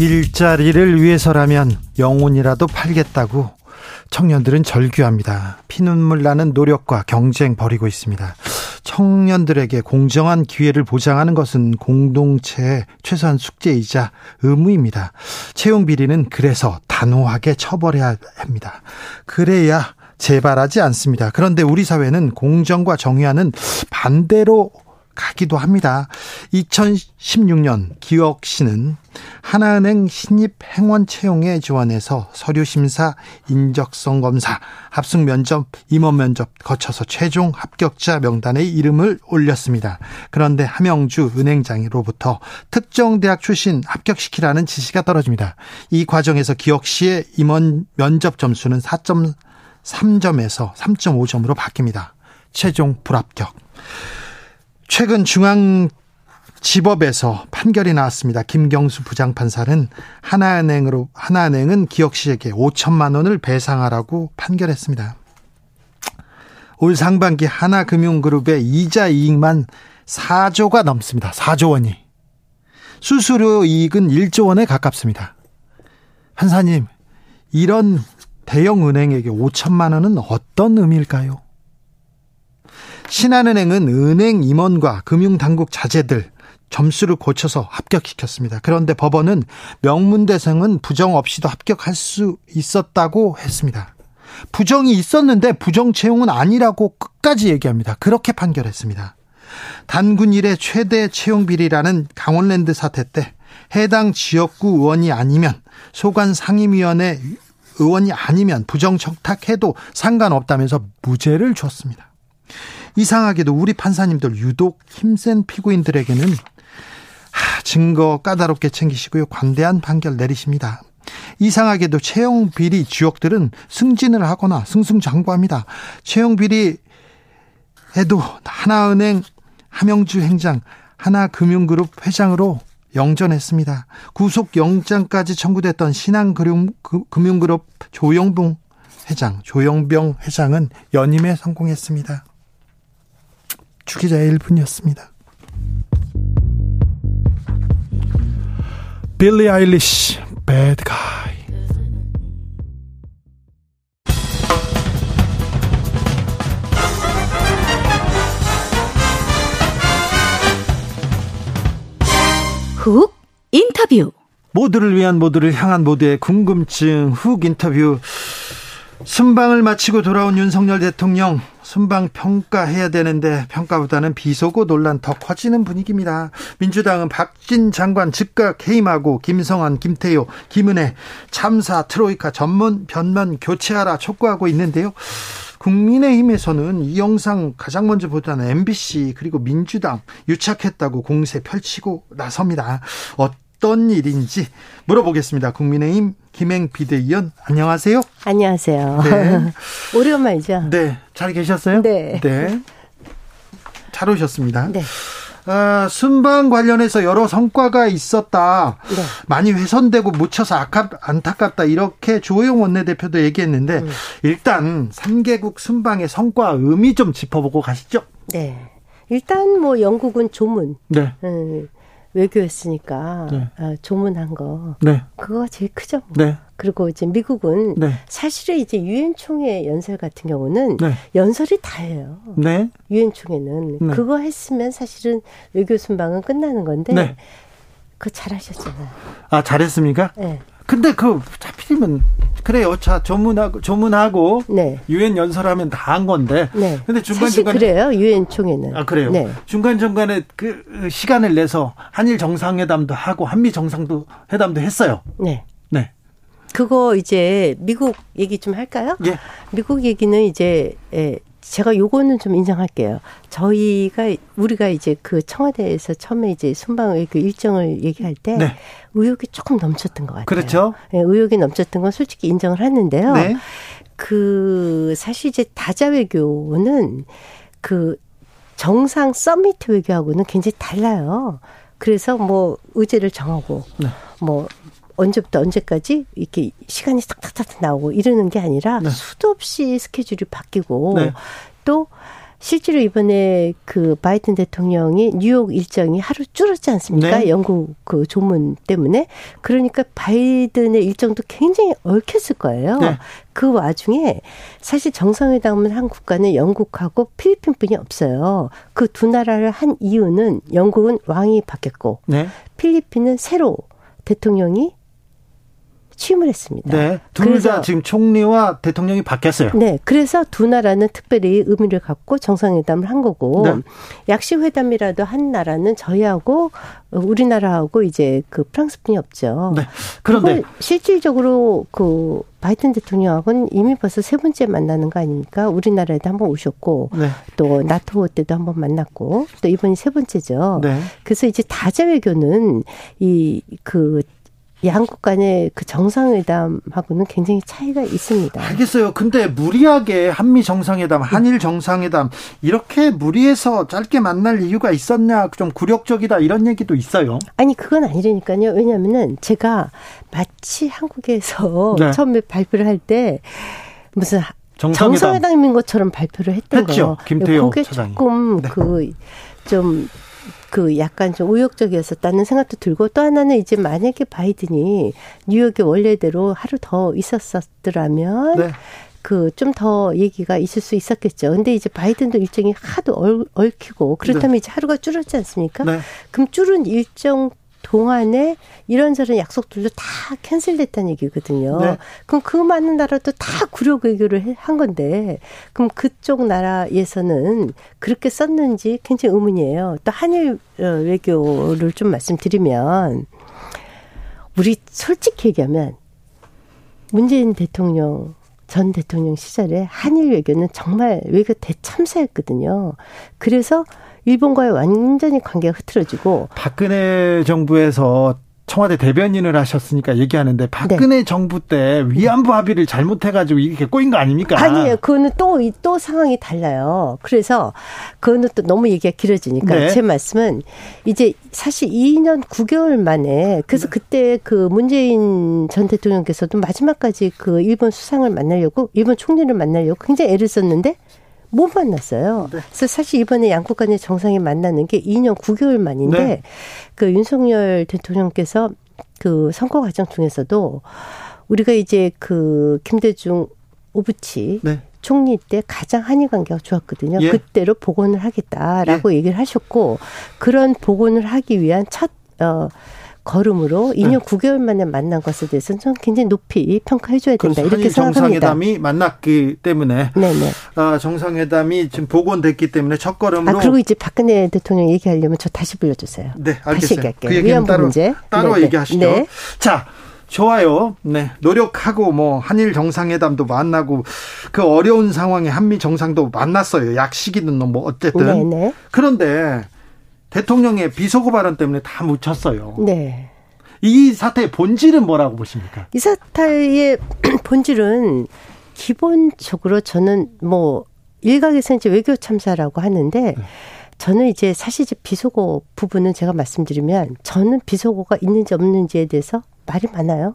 일자리를 위해서라면 영혼이라도 팔겠다고 청년들은 절규합니다. 피눈물 나는 노력과 경쟁 벌이고 있습니다. 청년들에게 공정한 기회를 보장하는 것은 공동체의 최소한 숙제이자 의무입니다. 채용 비리는 그래서 단호하게 처벌해야 합니다. 그래야 재발하지 않습니다. 그런데 우리 사회는 공정과 정의와는 반대로 가기도 합니다. 2016년 기억 씨는 하나은행 신입 행원 채용에 지원해서 서류 심사, 인적성 검사, 합숙 면접, 임원 면접 거쳐서 최종 합격자 명단에 이름을 올렸습니다. 그런데 함영주 은행장으로부터 특정 대학 출신 합격시키라는 지시가 떨어집니다. 이 과정에서 기억 씨의 임원 면접 점수는 4.3점에서 3.5점으로 바뀝니다. 최종 불합격. 최근 중앙 지법에서 판결이 나왔습니다. 김경수 부장판사는 하나은행으로 하나은행은 기억 씨에게 5천만 원을 배상하라고 판결했습니다. 올 상반기 하나금융그룹의 이자 이익만 4조가 넘습니다. 4조 원이. 수수료 이익은 1조 원에 가깝습니다. 판사님, 이런 대형 은행에게 5천만 원은 어떤 의미일까요? 신한은행은 은행 임원과 금융당국 자제들 점수를 고쳐서 합격시켰습니다. 그런데 법원은 명문대생은 부정 없이도 합격할 수 있었다고 했습니다. 부정이 있었는데 부정 채용은 아니라고 끝까지 얘기합니다. 그렇게 판결했습니다. 단군 일의 최대 채용 비리라는 강원랜드 사태 때 해당 지역구 의원이 아니면 소관 상임위원회 의원이 아니면 부정 청탁해도 상관없다면서 무죄를 줬습니다. 이상하게도 우리 판사님들 유독 힘센 피고인들에게는 증거 까다롭게 챙기시고요. 관대한 판결 내리십니다. 이상하게도 채용 비리 지역들은 승진을 하거나 승승장구합니다. 채용 비리 에도 하나은행 함영주 행장 하나금융그룹 회장으로 영전했습니다. 구속 영장까지 청구됐던 신한금융그룹 조영봉 회장, 조영병 회장은 연임에 성공했습니다. 주기자의 1분이었습니다. 빌리 아일리시, Bad Guy. 훅 인터뷰. 모두를 위한 모두를 향한 모두의 궁금증 훅 인터뷰. 순방을 마치고 돌아온 윤석열 대통령 순방 평가해야 되는데 평가보다는 비속어 논란 더 커지는 분위기입니다. 민주당은 박진 장관 즉각 해임하고 김성환, 김태효, 김은혜 참사 트로이카 전문 변면 교체하라 촉구하고 있는데요. 국민의힘에서는 이 영상 가장 먼저 보다는 MBC 그리고 민주당 유착했다고 공세 펼치고 나섭니다. 어떤 일인지 물어보겠습니다. 국민의힘 김행 비대위원 안녕하세요. 안녕하세요. 네. 오랜만이죠. 네, 잘 계셨어요? 네. 네. 잘 오셨습니다. 네. 아, 순방 관련해서 여러 성과가 있었다. 네. 많이 훼손되고 묻혀서 아깝, 안타깝다. 이렇게 조호영 원내대표도 얘기했는데 음. 일단 3개국 순방의 성과 의미 좀 짚어보고 가시죠. 네. 일단 뭐 영국은 조문. 네. 음, 외교였으니까 네. 어, 조문한 거. 네. 그거가 제일 크죠. 뭐. 네. 그리고 이제 미국은 네. 사실은 이제 유엔 총회 연설 같은 경우는 네. 연설이 다예요. 네. 유엔 총회는 네. 그거 했으면 사실은 외교 순방은 끝나는 건데 네. 그거 잘하셨잖아요. 아, 잘했습니까? 네. 근데 그 하필이면 그래요. 자, 조문하고 조문하고 네. 유엔 연설하면 다 한 건데. 네. 근데 중간 중간에 그래요. 유엔 총회는. 아 그래요. 네. 중간 중간에 그 시간을 내서 한일 정상회담도 하고 한미 정상도 회담도 했어요. 네. 네. 그거 이제 미국 얘기 좀 할까요? 예. 미국 얘기는 이제 예, 제가 요거는 좀 인정할게요. 저희가 우리가 이제 그 청와대에서 처음에 이제 순방 외교 일정을 얘기할 때 네. 의욕이 조금 넘쳤던 것 같아요. 그렇죠. 네, 의욕이 넘쳤던 건 솔직히 인정을 하는데요. 네. 그 사실 이제 다자 외교는 그 정상 서미트 외교하고는 굉장히 달라요. 그래서 뭐 의제를 정하고 네. 뭐 언제부터 언제까지 이렇게 시간이 탁탁탁 나오고 이러는 게 아니라 네. 수도 없이 스케줄이 바뀌고 네. 또 실제로 이번에 그 바이든 대통령이 뉴욕 일정이 하루 줄었지 않습니까? 네. 영국 그 조문 때문에. 그러니까 바이든의 일정도 굉장히 얽혔을 거예요. 네. 그 와중에 사실 정상회담을 한 국가는 영국하고 필리핀뿐이 없어요. 그 두 나라를 한 이유는 영국은 왕이 바뀌었고 네. 필리핀은 새로 대통령이 취임을 했습니다. 네. 둘 다 지금 총리와 대통령이 바뀌었어요. 네, 그래서 두 나라는 특별히 의미를 갖고 정상회담을 한 거고 네. 약식 회담이라도 한 나라는 저희하고 우리나라하고 이제 그 프랑스뿐이 없죠. 네. 그런데 실질적으로 그 바이든 대통령하고는 이미 벌써 세 번째 만나는 거 아닙니까? 우리나라에도 한 번 오셨고 네. 또 나토 때도 한 번 만났고 또 이번이 세 번째죠. 네. 그래서 이제 다자 외교는 이 그 양국 간의 그 정상회담하고는 굉장히 차이가 있습니다. 알겠어요. 근데 무리하게 한미 정상회담, 한일 정상회담 이렇게 무리해서 짧게 만날 이유가 있었냐? 좀 굴욕적이다 이런 얘기도 있어요. 아니 그건 아니라니까요. 왜냐하면은 제가 마치 한국에서 네. 처음에 발표를 할 때 무슨 정상회담. 정상회담인 것처럼 발표를 했던 했죠. 거예요. 그게 차장이. 조금 네. 그좀 그 약간 좀 의욕적이었었다는 생각도 들고 또 하나는 이제 만약에 바이든이 뉴욕에 원래대로 하루 더 있었었더라면 네. 그좀더 얘기가 있을 수 있었겠죠. 근데 이제 바이든도 일정이 하도 얼, 얽히고 그렇다면 이제 하루가 줄었지 않습니까? 네. 그럼 줄은 일정 동안에 이런저런 약속들도 다 캔슬됐다는 얘기거든요. 네. 그럼 그 많은 나라도 다 구력 외교를 해- 한 건데 그럼 그쪽 나라에서는 그렇게 썼는지 굉장히 의문이에요. 또 한일 어, 외교를 좀 말씀드리면 우리 솔직히 얘기하면 문재인 대통령 전 대통령 시절에 한일 외교는 정말 외교 대참사였거든요. 그래서 일본과의 완전히 관계가 흐트러지고 박근혜 정부에서 청와대 대변인을 하셨으니까 얘기하는데 박근혜 정부 때 위안부 합의를 잘못해가지고 이렇게 꼬인 거 아닙니까? 아니에요. 그거는 또, 이- 또 상황이 달라요. 그래서 그거는 또 너무 얘기가 길어지니까 네. 제 말씀은 이제 사실 2년 9개월 만에 그래서 네. 그때 그 문재인 전 대통령께서도 마지막까지 그 일본 수상을 만나려고 일본 총리를 만나려고 굉장히 애를 썼는데 못 만났어요. 네. 그래서 사실 이번에 양국 간의 정상이 만나는 게 2년 9개월 만인데 네. 그 윤석열 대통령께서 그 선거 과정 중에서도 우리가 이제 그 김대중 오부치 네. 총리 때 가장 한일 관계가 좋았거든요. 예. 그때로 복원을 하겠다라고 얘기를 하셨고 그런 복원을 하기 위한 첫 어, 걸음으로 2년 9개월 만에 만난 것에 대해서는 저는 굉장히 높이 평가해줘야 된다 이렇게 생각합니다. 정상회담이 만났기 때문에 네네. 아, 정상회담이 지금 복원됐기 때문에 첫 걸음으로 아 그리고 이제 박근혜 대통령 얘기하려면 저 다시 불러주세요. 네. 얘기할게요. 그 얘기는 따로 문제. 따로 네네. 얘기하시죠. 네. 자, 좋아요. 네, 노력하고 뭐 한일 정상회담도 만나고 그 어려운 상황에 한미 정상도 만났어요. 약 시기는 뭐 어쨌든 네네. 그런데 대통령의 비속어 발언 때문에 다 묻혔어요. 네. 이 사태의 본질은 뭐라고 보십니까? 이 사태의 본질은 기본적으로 저는 뭐 일각에서 이제 외교 참사라고 하는데 저는 이제 사실 이제 비속어 부분은 제가 말씀드리면 저는 비속어가 있는지 없는지에 대해서 말이 많아요.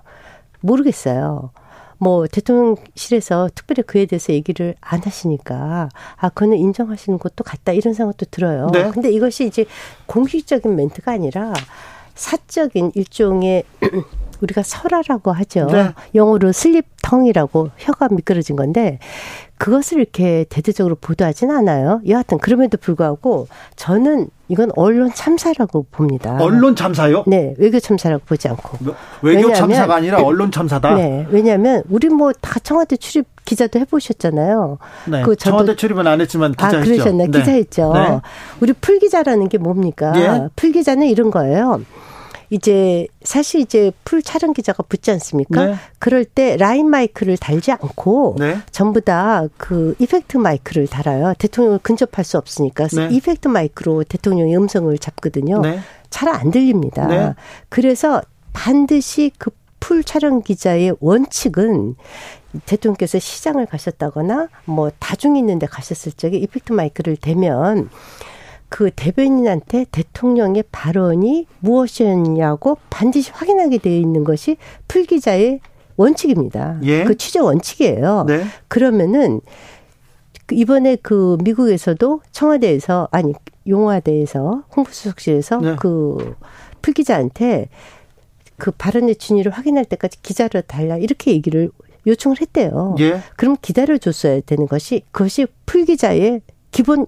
모르겠어요. 뭐 대통령실에서 특별히 그에 대해서 얘기를 안 하시니까 아 그거는 인정하시는 것도 같다 이런 생각도 들어요. 네. 근데 이것이 이제 공식적인 멘트가 아니라 사적인 일종의 우리가 설화라고 하죠. 네. 영어로 슬립텅이라고 혀가 미끄러진 건데 그것을 이렇게 대대적으로 보도하진 않아요. 여하튼 그럼에도 불구하고 저는 이건 언론 참사라고 봅니다. 언론 참사요? 네, 외교 참사라고 보지 않고. 외교 왜냐하면- 참사가 아니라 언론 참사다. 네, 왜냐하면 우리 뭐 다 청와대 출입 기자도 해보셨잖아요. 네, 그 청와대 출입은 안 했지만 아, 기자했죠. 그러셨나요? 네. 기자했죠. 네. 우리 풀 기자라는 게 뭡니까? 예. 풀 기자는 이런 거예요. 이제 사실 이제 풀 촬영 기자가 붙지 않습니까? 네. 그럴 때 라인 마이크를 달지 않고 네. 전부 다 그 effect 마이크를 달아요. 대통령을 근접할 수 없으니까 그래서 네. effect 마이크로 대통령의 음성을 잡거든요. 네. 잘안 들립니다. 네. 그래서 반드시 그 풀 촬영 기자의 원칙은 대통령께서 시장을 가셨다거나 뭐 다중 있는 데 가셨을 적에 effect 마이크를 대면 그 대변인한테 대통령의 발언이 무엇이었냐고 반드시 확인하게 되어 있는 것이 풀 기자의 원칙입니다. 예. 그 취재 원칙이에요. 네. 그러면은 그 이번에 그 미국에서도 청와대에서 아니 용화대에서 홍보수석실에서 네. 그 풀기자한테 그 발언의 진위를 확인할 때까지 기자를 달라 이렇게 얘기를 요청을 했대요. 예. 그럼 기다려 줬어야 되는 것이 그것이 풀기자의 기본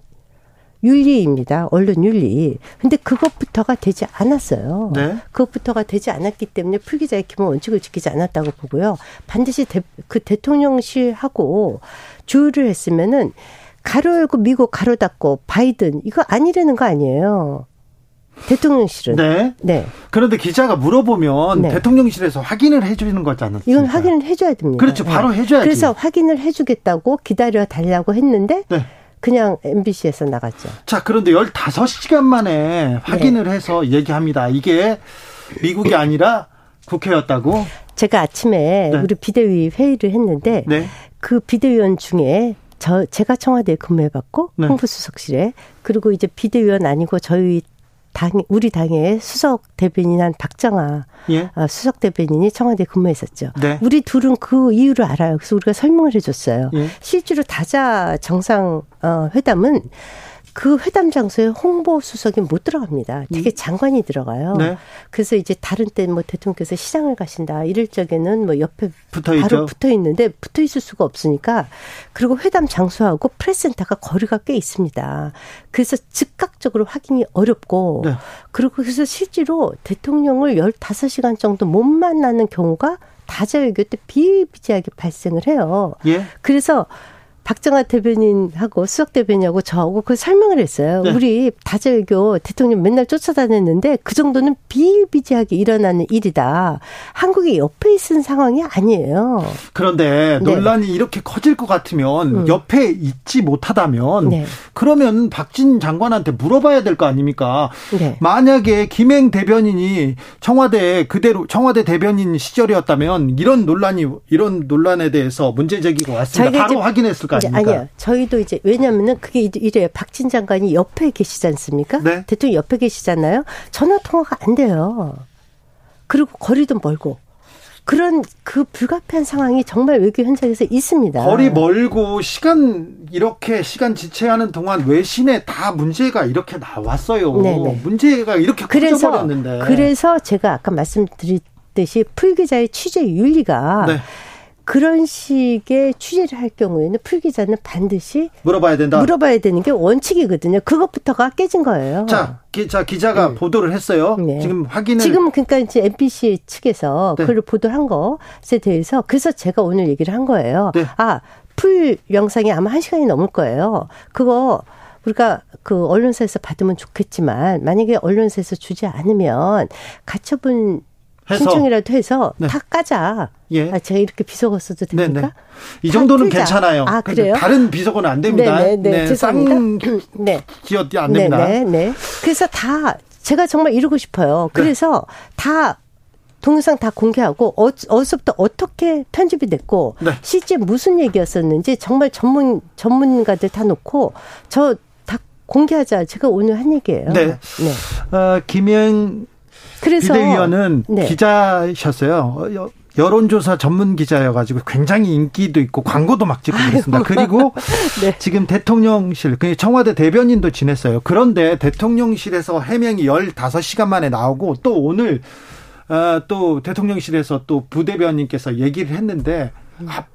윤리입니다. 언론 윤리. 근데 그것부터가 되지 않았어요. 네. 그것부터가 되지 않았기 때문에 풀기자의 기본 원칙을 지키지 않았다고 보고요. 반드시 대, 그 대통령실하고 조율을 했으면은 가로 열고 미국 가로 닫고 바이든 이거 아니라는 거 아니에요. 대통령실은. 네. 네. 그런데 기자가 물어보면 네. 대통령실에서 확인을 해주는 거지 않습니까? 이건 확인을 해줘야 됩니다. 그렇죠. 바로 네. 해줘야지. 그래서 확인을 해주겠다고 기다려 달라고 했는데 네. 그냥 MBC에서 나갔죠. 자, 그런데 15시간 만에 확인을 네. 해서 얘기합니다. 이게 미국이 아니라 국회였다고? 제가 아침에 네. 우리 비대위 회의를 했는데 네. 그 비대위원 중에 저 제가 청와대에 근무해봤고 네. 홍보수석실에 그리고 이제 비대위원 아니고 저희 당 우리 당의 수석 대변인 한 박정아 예. 아, 수석 대변인이 청와대에 근무했었죠. 네. 우리 둘은 그 이유를 알아요. 그래서 우리가 설명을 해줬어요. 예. 실제로 다자 정상 어, 회담은 그 회담 장소에 홍보 수석이 못 들어갑니다. 되게 장관이 들어가요. 네. 그래서 이제 다른 때 뭐 대통령께서 시장을 가신다 이럴 적에는 뭐 옆에 붙어 있죠. 바로 붙어 있는데 붙어 있을 수가 없으니까 그리고 회담 장소하고 프레스센터가 거리가 꽤 있습니다. 그래서 즉각적으로 확인이 어렵고 네. 그리고 그래서 실제로 대통령을 15시간 정도 못 만나는 경우가 다자외교 때 비일비재하게 발생을 해요. 예. 그래서 박정아 대변인하고 수석 대변인하고 저하고 그 설명을 했어요. 네. 우리 다자외교 대통령 맨날 쫓아다녔는데 그 정도는 비일비재하게 일어나는 일이다. 한국이 옆에 있는 상황이 아니에요. 그런데 네. 논란이 이렇게 커질 것 같으면 음. 옆에 있지 못하다면 네. 그러면 박진 장관한테 물어봐야 될 거 아닙니까? 네. 만약에 김행 대변인이 청와대 그대로 청와대 대변인 시절이었다면 이런 논란이 이런 논란에 대해서 문제 제기가 왔습니다. 바로 확인했을 거 이제 아닙니까? 아니요. 저희도 이제 왜냐면은 그게 이래요. 박진 장관이 옆에 계시지 않습니까? 네. 대통령 옆에 계시잖아요. 전화 통화가 안 돼요. 그리고 거리도 멀고. 그런 그 불가피한 상황이 정말 외교 현장에서 있습니다. 거리 멀고 시간 이렇게 시간 지체하는 동안 외신에 다 문제가 이렇게 나왔어요. 네네. 문제가 이렇게 그래서 커져버렸는데. 그래서 제가 아까 말씀드렸듯이 풀기자의 취재 윤리가 네. 그런 식의 취재를 할 경우에는 풀 기자는 반드시 물어봐야 된다. 물어봐야 되는 게 원칙이거든요. 그것부터가 깨진 거예요. 자, 기, 자 기자가 보도를 했어요. 네. 지금 확인을 지금 그러니까 이제 MBC 측에서 네. 그걸 보도한 것에 대해서 그래서 제가 오늘 얘기를 한 거예요. 네. 아, 풀 영상이 아마 한 시간이 넘을 거예요. 그거 우리가 그 언론사에서 받으면 좋겠지만 만약에 언론사에서 주지 않으면 가처분 해서. 신청이라도 해서 네. 다 까자. 예. 아, 제가 이렇게 비속어 써도 네, 됩니까? 네. 이 정도는. 괜찮아요. 아, 그래요? 다른 비속어는 안 됩니다. 네, 네, 네. 죄송합니다. 쌍 네. 기어도 안 됩니다. 네, 네, 네. 그래서 다 제가 정말 이루고 싶어요. 네. 그래서 다 동영상 다 공개하고 어, 어디서부터 어떻게 편집이 됐고 네. 실제 무슨 얘기였었는지 정말 전문 전문가들 다 놓고 저 다 공개하자. 제가 오늘 한 얘기예요. 네. 네. 어, 김영 그래서 비대위원은 네. 기자셨어요. 어, 여- 여론조사 전문 기자여가지고 굉장히 인기도 있고 광고도 막 찍고 그랬습니다. 그리고 네. 지금 대통령실, 그 청와대 대변인도 지냈어요. 그런데 대통령실에서 해명이 15시간 만에 나오고 또 오늘 어, 또 대통령실에서 또 부대변인께서 얘기를 했는데 아,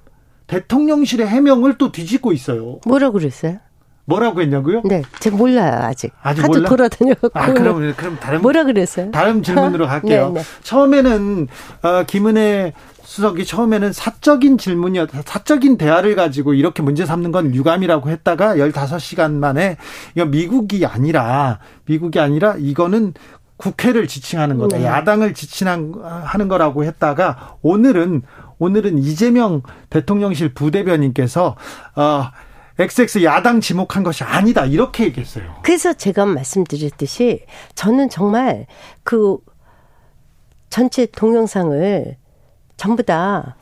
대통령실의 해명을 또 뒤집고 있어요. 뭐라고 그랬어요? 뭐라고 했냐고요? 네, 제가 몰라요 아직. 아직 몰라? 돌아다녀갖고. 아, 그럼 그럼 다른 뭐라 그랬어요? 다음 질문으로 갈게요. 네, 네. 처음에는 어, 김은혜 수석이 처음에는 사적인 질문이었 사적인 대화를 가지고 이렇게 문제 삼는 건 유감이라고 했다가 15시간 만에 이거 미국이 아니라 미국이 아니라 이거는 국회를 지칭하는 거다. 네. 야당을 지칭하는 거라고 했다가 오늘은 오늘은 이재명 대통령실 부대변인께서 어 XX 야당 지목한 것이 아니다 이렇게 얘기했어요. 그래서 제가 말씀드렸듯이 저는 정말 그 전체 동영상을 전부 다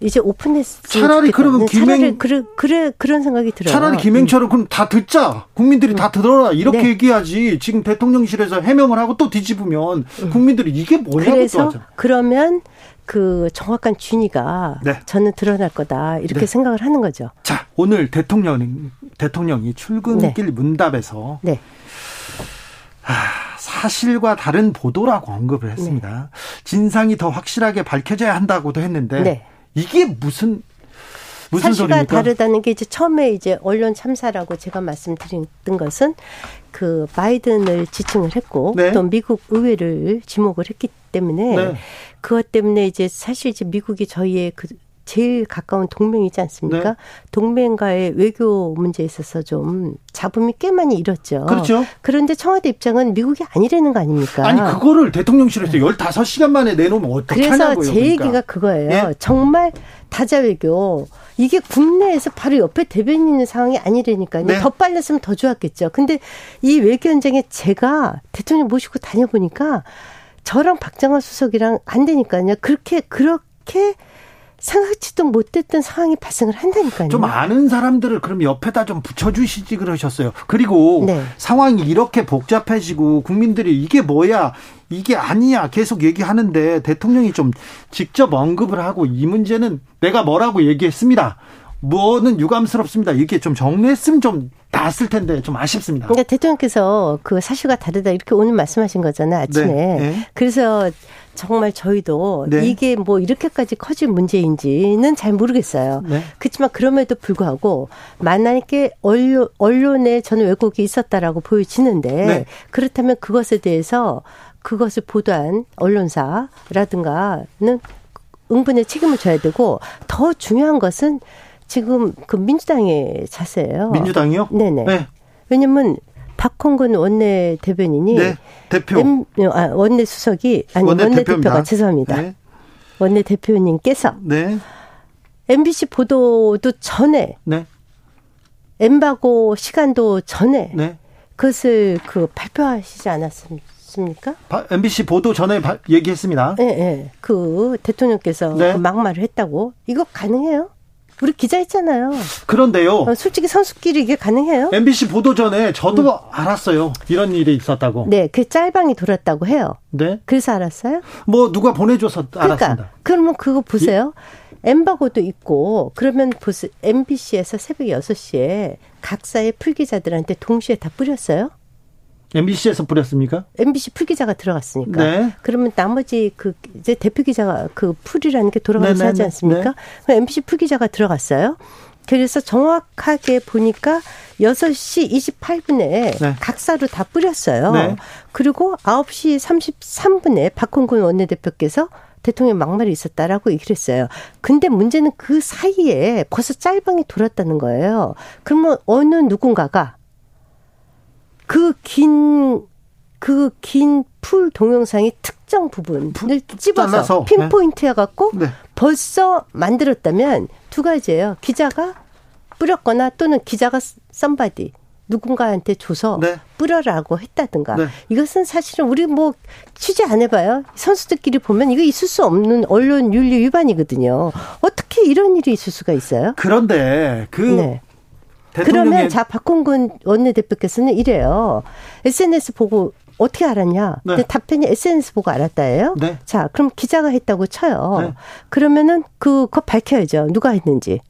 이제 오픈했으면 차라리. 그러면 김행- 차라리 그래, 그래 그런 생각이 들어요. 차라리 김행철은 그럼 다 듣자. 국민들이 다 들어라. 이렇게 네. 얘기하지. 지금 대통령실에서 해명을 하고 또 뒤집으면 국민들이 이게 뭐냐고 또 그래서. 그러면 그 정확한 준위가 네. 저는 드러날 거다 이렇게 네. 생각을 하는 거죠. 자, 오늘 대통령 대통령이 출근길 문답에서 네. 사실과 다른 보도라고 언급을 했습니다. 진상이 더 확실하게 밝혀져야 한다고도 했는데 네. 이게 무슨 무슨 사실과 소리입니까? 다르다는 게 이제 처음에 이제 언론 참사라고 제가 말씀드렸던 것은 그 바이든을 지칭을 했고 네. 또 미국 의회를 지목을 했기 때문에 네. 그것 때문에 이제 사실 이제 미국이 저희의 그 제일 가까운 동맹이지 않습니까? 네. 동맹과의 외교 문제에 있어서 좀 잡음이 꽤 많이 일었죠. 그렇죠. 그런데 청와대 입장은 미국이 아니라는 거 아닙니까? 아니 그거를 대통령실에서 15시간 만에 내놓으면 어떡하냐고요. 그래서 제 그러니까. 얘기가 그거예요. 예? 정말 다자 외교 이게 국내에서 바로 옆에 대변인 있는 상황이 아니라니까요. 네. 더 빨랐으면 더 좋았겠죠. 근데 이 외교 현장에 제가 대통령 모시고 다녀보니까 저랑 박정환 수석이랑 안 되니까요. 그렇게 그렇게 생각지도 못했던 상황이 발생을 한다니까요. 좀 아는 사람들을 그럼 옆에다 좀 붙여주시지 그러셨어요. 그리고 네. 상황이 이렇게 복잡해지고 국민들이 이게 뭐야, 이게 아니야 계속 얘기하는데 대통령이 좀 직접 언급을 하고 이 문제는 내가 뭐라고 얘기했습니다. 뭐는 유감스럽습니다. 이렇게 좀 정리했으면 좀 나았을 텐데 좀 아쉽습니다. 그러니까 대통령께서 그 사실과 다르다 이렇게 오늘 말씀하신 거잖아요 아침에. 네, 네. 그래서 정말 저희도 네. 이게 뭐 이렇게까지 커진 문제인지는 잘 모르겠어요. 네. 그렇지만 그럼에도 불구하고 만약에 언론, 언론에 저는 왜곡이 있었다라고 보여지는데 네. 그렇다면 그것에 대해서 그것을 보도한 언론사라든가는 응분의 책임을 져야 되고 더 중요한 것은 지금 그 민주당의 자세예요. 민주당이요? 네네. 네. 왜냐면 박홍근 원내 대변인이 네. 대표. M, 아, 원내 수석이 아니 원내 원내. 대표가 죄송합니다. 네. 원내 대표님께서 네. MBC 보도도 전에 네. 엠바고 시간도 전에 네. 그것을 그 발표하시지 않았습니까? 바- MBC 보도 전에 바- 얘기했습니다. 예, 예. 그 대통령께서 네. 그 막말을 했다고 이거 가능해요? 우리 기자 있잖아요. 그런데요. 어, 솔직히 선수끼리 이게 가능해요? MBC 보도 전에 저도 알았어요. 이런 일이 있었다고. 음. 네, 그 짤방이 돌았다고 해요. 네. 그래서 알았어요? 뭐 누가 보내줘서 그러니까 알았습니다. 그러면 그거 보세요. 엠바고도 있고 그러면 보세요. MBC에서 새벽 6시에 각사의 풀기자들한테 동시에 다 뿌렸어요. MBC에서 뿌렸습니까? MBC 풀기자가 들어갔으니까. 네. 그러면 나머지 그 이제 대표 기자가 그 풀이라는 게 돌아가면서 네, 네, 하지 네. 않습니까? 그럼 MBC 풀기자가 들어갔어요. 그래서 정확하게 보니까 6시 28분에 네. 각사로 다 뿌렸어요. 네. 그리고 9시 33분에 박홍근 원내대표께서 대통령 막말이 있었다라고 얘기를 했어요. 근데 문제는 그 사이에 벌써 짤방이 돌았다는 거예요. 그러면 어느 누군가가 그 긴, 그 긴 풀 동영상의 특정 부분을 찝어서 pinpoint 해갖고 네. 벌써 만들었다면 두 가지예요. 기자가 뿌렸거나 또는 기자가 somebody 누군가한테 줘서 네. 뿌려라고 했다든가 네. 이것은 사실은 우리 뭐 취재 안 해봐요 선수들끼리 보면 이거 있을 수 없는 언론 윤리 위반이거든요 어떻게 이런 일이 있을 수가 있어요? 그런데 그 네. 그러면 자 박홍근 원내대표께서는 이래요 SNS 보고 어떻게 알았냐? 네. 근데 답변이 SNS 보고 알았다예요. 네. 자, 그럼 기자가 했다고 쳐요. 네. 그러면은 그거 밝혀야죠. 누가 했는지.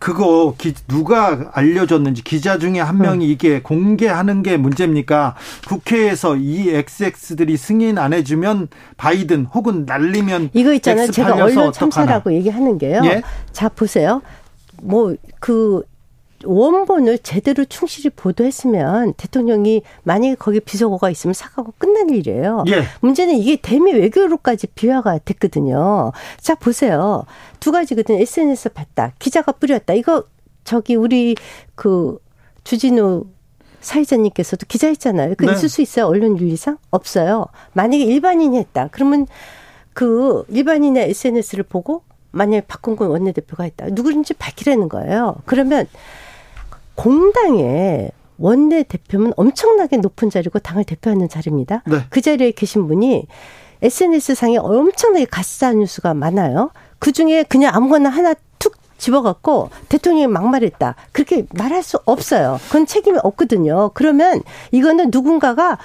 그거 기- 누가 알려줬는지 기자 중에 한 명이 이게 공개하는 게 문제입니까? 국회에서 이 XX들이 승인 안 해주면 바이든 혹은 날리면 이거 있잖아요. 제가 언론. 참사라고 얘기하는 게요. 예? 자, 보세요. 뭐, 그, 원본을 제대로 충실히 보도했으면 대통령이 만약에 거기 비속어가 있으면 사과하고 끝난 일이에요. 예. 문제는 이게 대미 외교로까지 비화가 됐거든요. 자, 보세요. 두 가지거든요. SNS 봤다. 기자가 뿌렸다. 이거 저기 우리 그 주진우 사회자님께서도 기자했잖아요. 그 네. 있을 수 있어요? 언론 윤리상? 없어요. 만약에 일반인이 했다. 그러면 그 일반인의 SNS를 보고 만약에 박홍근 원내대표가 했다. 누구인지 밝히라는 거예요. 그러면 공당의 원내 대표면 엄청나게 높은 자리고 당을 대표하는 자리입니다. 네. 그 자리에 계신 분이 SNS상에 엄청나게 가짜 뉴스가 많아요. 그 중에 그냥 아무거나 하나 툭 집어갖고 대통령이 막말했다. 그렇게 말할 수 없어요. 그건 책임이 없거든요. 그러면 이거는 누군가가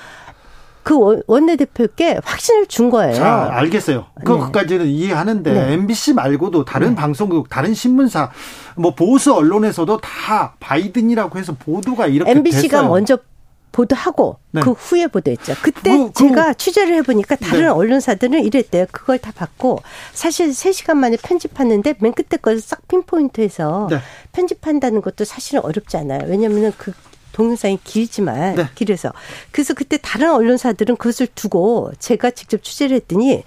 그 원- 원내대표께 확신을 준 거예요. 자, 알겠어요. 네. 그것까지는 이해하는데 네. MBC 말고도 다른 방송국, 다른 신문사, 뭐 보수 언론에서도 다 바이든이라고 해서 보도가 이렇게 MBC가 됐어요. 먼저 보도하고 네. 그 후에 보도했죠. 그때 그- 그- 제가 취재를 해보니까 다른 네. 언론사들은 이랬대요. 그걸 다 받고 사실 3시간 만에 편집하는데 맨 끝에 거를 싹 핀포인트해서 네. 편집한다는 것도 사실은 어렵지 않아요. 왜냐하면 그 동영상이 길지만 네. 길어서 그래서 그때 다른 언론사들은 그것을 두고 제가 직접 취재를 했더니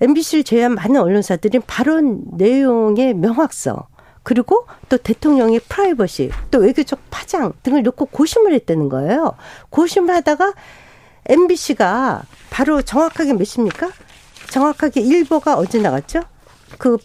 MBC를 제외한 많은 언론사들은 발언 내용의 명확성 그리고 또 대통령의 프라이버시 또 외교적 파장 등을 놓고 고심을 했다는 거예요. 고심을 하다가 MBC가 바로 정확하게 몇 시입니까? 정확하게 일보가 어제 나갔죠? 그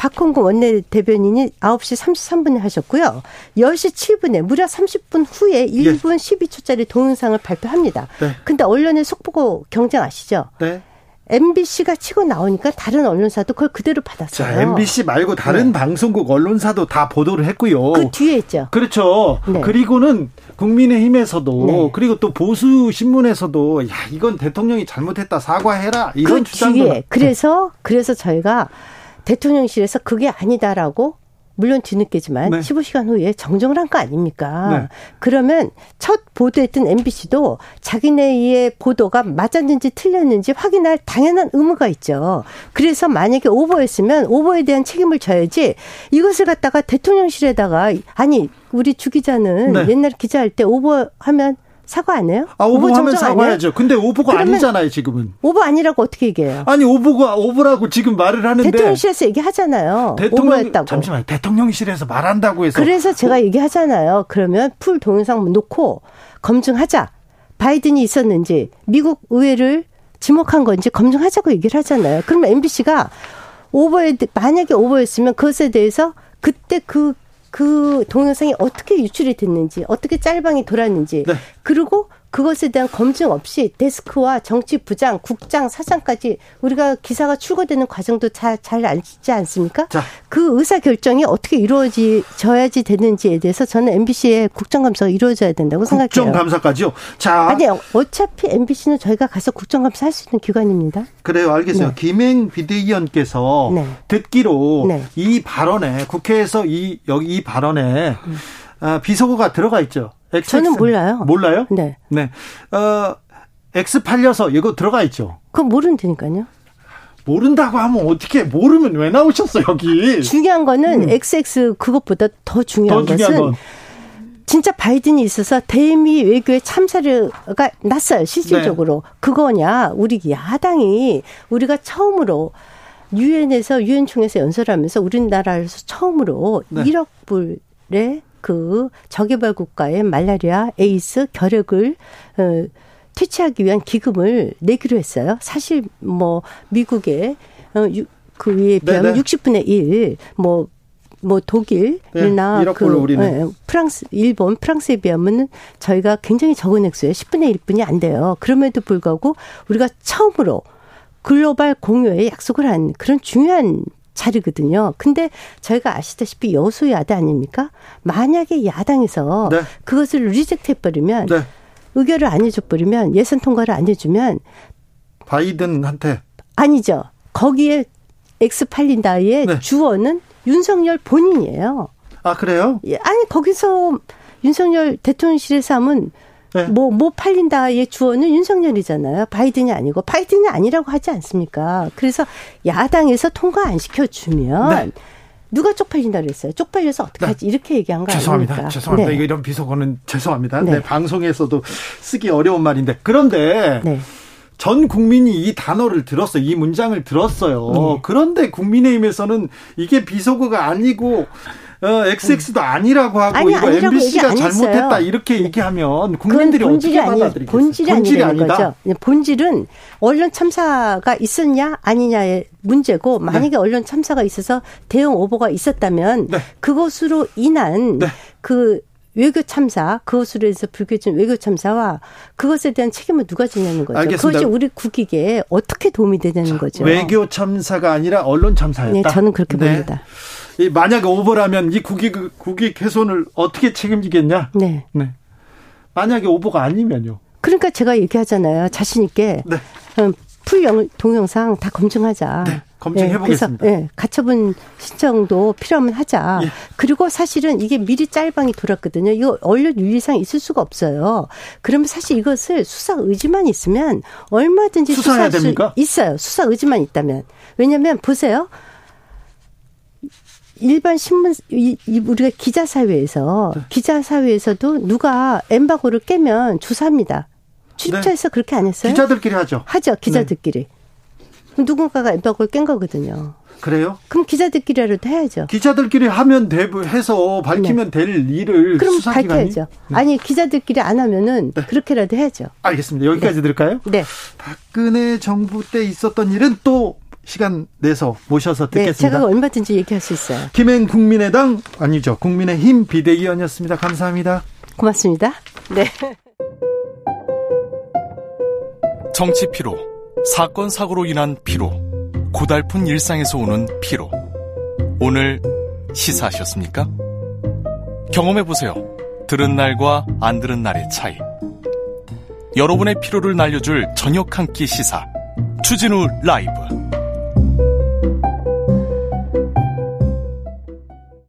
박홍근 원내대변인이 9시 33분에 하셨고요. 10시 7분에 무려 30분 후에 1분 12초짜리 동영상을 발표합니다. 네. 근데 언론의 속보고 경쟁 아시죠? 네. MBC가 치고 나오니까 다른 언론사도 그걸 그대로 받았어요. 자, MBC 말고 다른 방송국 언론사도 다 보도를 했고요. 그 뒤에 있죠. 그렇죠. 네. 그리고는 국민의힘에서도 네. 그리고 또 보수 신문에서도 야 이건 대통령이 잘못했다 사과해라 이런 그 주장도 뒤에 그래서 그래서 저희가 대통령실에서 그게 아니다라고 물론 뒤늦게지만 네. 15시간 후에 정정을 한 거 아닙니까? 네. 그러면 첫 보도했던 MBC도 자기네의 보도가 맞았는지 틀렸는지 확인할 당연한 의무가 있죠. 그래서 만약에 오버했으면 오버에 대한 책임을 져야지 이것을 갖다가 대통령실에다가 아니 우리 주 기자는 네. 옛날 기자할 때 오버하면 사과 안 해요? 아 해요? 사과해야죠. 근데 그러면- 아니잖아요 지금은. 오버 아니라고 어떻게 얘기해요? 아니 오보가 오보라고 지금 말을 하는데 대통령실에서 얘기하잖아요. 대통령 오버했다고. 잠시만 대통령실에서 말한다고 해서 그래서 제가 얘기하잖아요. 그러면 풀 동영상 놓고 검증하자. 바이든이 있었는지 미국 의회를 지목한 건지 검증하자고 얘기를 하잖아요. 그러면 MBC가 오버에 만약에 오버였으면 그것에 대해서 그때 그 그 동영상이 어떻게 유출이 됐는지, 어떻게 짤방이 돌았는지, 네. 그리고 그것에 대한 검증 없이 데스크와 정치 부장, 국장, 사장까지 우리가 기사가 출고되는 과정도 잘, 잘 알지 않습니까? 자. 그 의사 결정이 어떻게 이루어져야지 되는지에 대해서 저는 MBC의 국정감사가 이루어져야 된다고 생각해요. 국정감사까지요. 자 아니 어차피 MBC는 저희가 가서 국정감사 할 수 있는 기관입니다. 그래요 알겠어요. 네. 김행 비대위원께서 네. 듣기로 네. 이 발언에 국회에서 이 여기 이 발언에 아, 비속어가 들어가 있죠. XX. 저는 몰라요. 몰라요? 네. 네. 어, X 팔려서 이거 들어가 있죠. 그건 모른다니까요. 모른다고 하면 어떻게 모르면 왜 나오셨어 여기? 중요한 거는 XX 그것보다 더 중요한 음. 더 중요한 것은 건 진짜 바이든이 있어서 대미 외교의 참사가 났어요. 실질적으로. 네. 그거냐. 우리 야당이 우리가 처음으로 유엔에서 유엔 총회에서 연설하면서 우리나라에서 처음으로 네. 1억 불의 그 저개발 국가의 말라리아, 에이스, 결핵을 어, 퇴치하기 위한 기금을 내기로 했어요. 사실 뭐 미국의 어, 유- 그 위에 비하면 네네. 60분의 1, 뭐, 뭐 독일이나 네, 1억 불로 우리는. 예, 프랑스, 일본, 프랑스에 비하면은 저희가 굉장히 적은 액수예요. 10분의 1뿐이 안 돼요. 그럼에도 불구하고 우리가 처음으로 글로벌 공여에 약속을 한 그런 중요한 자리거든요. 근데 저희가 아시다시피 여소야대 아닙니까? 만약에 야당에서 네. 그것을 reject 해버리면 네. 의결을 안 해줘버리면 예산 통과를 안 해주면 바이든한테 아니죠. 거기에 엑스 팔린다의 네. 주어는 윤석열 본인이에요. 아 그래요? 예, 아니 거기서 윤석열 대통령실에서 하면 네. 뭐, 뭐 팔린다의 주어는 윤석열이잖아요. 바이든이 아니고. 바이든이 아니라고 하지 않습니까? 그래서 야당에서 통과 안 시켜주면 네. 누가 쪽팔린다 그랬어요? 쪽팔려서 어떡하지? 이렇게 얘기한 거 죄송합니다. 아닙니까? 죄송합니다. 네. 이거 이런 비속어는 죄송합니다. 네. 네. 방송에서도 쓰기 어려운 말인데 그런데 네. 전 국민이 이 단어를 들었어요. 이 문장을 들었어요. 네. 그런데 국민의힘에서는 이게 비속어가 아니고 어, XX도 아니라고 하고 아니, 이거 MBC가 잘못했다. 이렇게 얘기하면 국민들이 그건 어떻게 본질이 아니 받아들이겠어요? 본질이, 본질이 아니다. 거죠. 본질은 언론 참사가 있었냐 아니냐의 문제고 만약에 언론 참사가 있어서 대형 오보가 있었다면 네. 그것으로 인한 네. 그 외교 참사, 그것으로 해서 불교진 외교 참사와 그것에 대한 책임을 누가 지냐는 거죠. 알겠습니다. 그것이 우리 국익에 어떻게 도움이 되냐는 거죠. 외교 참사가 아니라 언론 참사였다. 네, 저는 그렇게 네. 봅니다. 이 만약에 오보라면 이 국익 국익 훼손을 어떻게 책임지겠냐? 네. 네. 만약에 오보가 아니면요. 그러니까 제가 얘기하잖아요. 자신 있게 네. 음, 풀 영, 동영상 다 검증하자. 네, 검증해 보겠습니다. 그래서 예, 가처분 신청도 필요하면 하자. 예. 그리고 사실은 이게 미리 짤방이 돌았거든요. 이거 언론 윤리상 있을 수가 없어요. 그러면 사실 이것을 수사 의지만 있으면 얼마든지 수사해야 수사할 수 됩니까? 있어요. 수사 의지만 있다면. 왜냐하면 보세요. 일반 신문 우리가 기자 사회에서 네. 기자 사회에서도 누가 엠바고를 깨면 조사합니다. 출입처에서 그렇게 안 했어요? 기자들끼리 하죠. 하죠 기자들끼리. 그럼 누군가가 엠바고를 깬 거거든요. 그래요? 그럼 기자들끼리라도 해야죠. 기자들끼리 하면 되부 해서 밝히면 될 일을 네. 그럼 수사기관이 밝혀야죠. 아니 기자들끼리 안 하면은 네. 그렇게라도 해야죠. 알겠습니다. 여기까지 들을까요? 네, 박근혜 정부 때 있었던 일은 또 시간 내서 모셔서 네, 듣겠습니다. 제가 얼마든지 얘기할 수 있어요. 김행 국민의당 아니죠. 국민의힘 비대위원이었습니다. 감사합니다. 고맙습니다. 네. 정치 피로, 사건 사고로 인한 피로, 고달픈 일상에서 오는 피로. 오늘 시사하셨습니까? 경험해 보세요. 들은 날과 안 들은 날의 차이. 여러분의 피로를 날려줄 저녁 한 끼 시사. 추진우 라이브.